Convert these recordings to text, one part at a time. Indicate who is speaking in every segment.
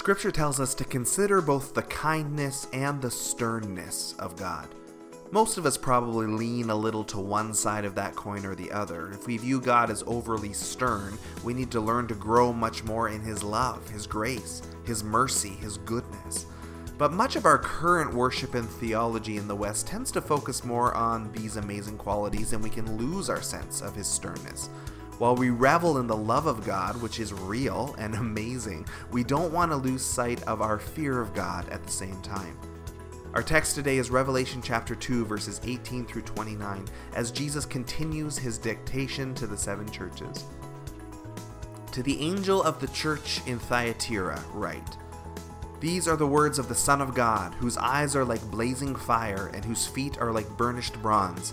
Speaker 1: Scripture tells us to consider both the kindness and the sternness of God. Most of us probably lean a little to one side of that coin or the other. If we view God as overly stern, we need to learn to grow much more in His love, His grace, His mercy, His goodness. But much of our current worship and theology in the West tends to focus more on these amazing qualities, and we can lose our sense of His sternness. While we revel in the love of God, which is real and amazing, we don't want to lose sight of our fear of God at the same time. Our text today is Revelation chapter 2, verses 18 through 29, as Jesus continues his dictation to the seven churches. To the angel of the church in Thyatira, write These are the words of the Son of God, whose eyes are like blazing fire, and whose feet are like burnished bronze.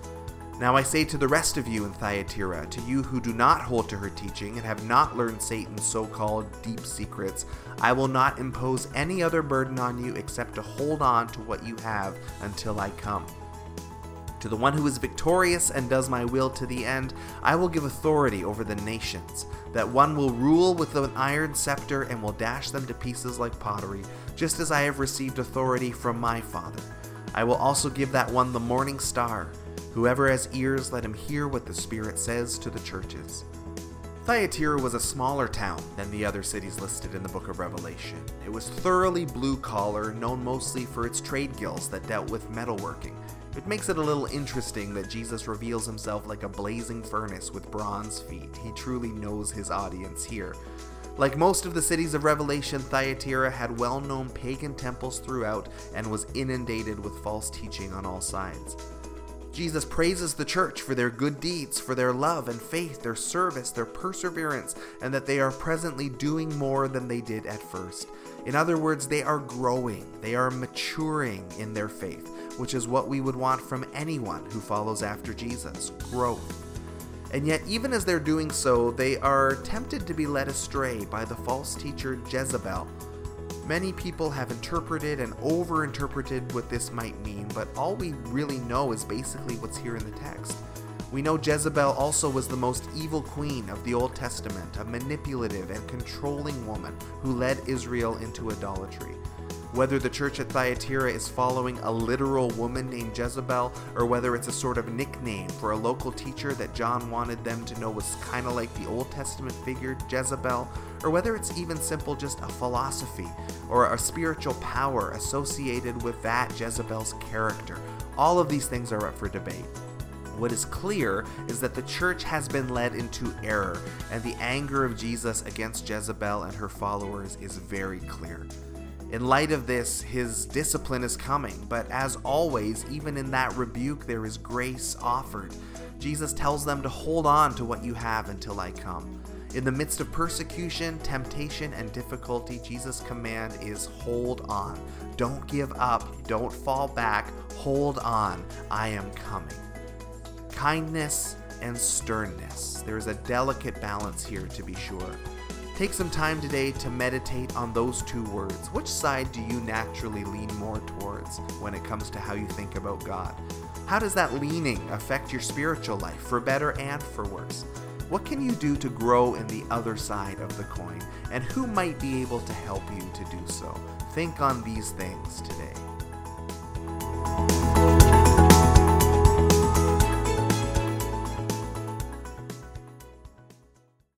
Speaker 1: Now I say to the rest of you in Thyatira, to you who do not hold to her teaching and have not learned Satan's so called deep secrets, I will not impose any other burden on you except to hold on to what you have until I come. To the one who is victorious and does my will to the end, I will give authority over the nations, that one will rule with an iron scepter and will dash them to pieces like pottery, just as I have received authority from my Father. I will also give that one the morning star. Whoever has ears, let him hear what the Spirit says to the churches. Thyatira was a smaller town than the other cities listed in the book of Revelation. It was thoroughly blue collar, known mostly for its trade guilds that dealt with metalworking. It makes it a little interesting that Jesus reveals himself like a blazing furnace with bronze feet. He truly knows his audience here. Like most of the cities of Revelation, Thyatira had well known pagan temples throughout and was inundated with false teaching on all sides. Jesus praises the church for their good deeds, for their love and faith, their service, their perseverance, and that they are presently doing more than they did at first. In other words, they are growing, they are maturing in their faith, which is what we would want from anyone who follows after Jesus growth. And yet, even as they're doing so, they are tempted to be led astray by the false teacher Jezebel Many people have interpreted and overinterpreted what this might mean, but all we really know is basically what's here in the text. We know Jezebel also was the most evil queen of the Old Testament, a manipulative and controlling woman who led Israel into idolatry. Whether the church at Thyatira is following a literal woman named Jezebel, or whether it's a sort of nickname for a local teacher that John wanted them to know was kind of like the Old Testament figure Jezebel, or whether it's even simple just a philosophy or a spiritual power associated with that Jezebel's character, all of these things are up for debate. What is clear is that the church has been led into error, and the anger of Jesus against Jezebel and her followers is very clear. In light of this, his discipline is coming, but as always, even in that rebuke, there is grace offered. Jesus tells them to hold on to what you have until I come. In the midst of persecution, temptation, and difficulty, Jesus' command is hold on. Don't give up. Don't fall back. Hold on. I am coming. Kindness and sternness. There is a delicate balance here, to be sure. Take some time today to meditate on those two words. Which side do you naturally lean more towards when it comes to how you think about God? How does that leaning affect your spiritual life, for better and for worse? What can you do to grow in the other side of the coin? And who might be able to help you to do so? Think on these things today.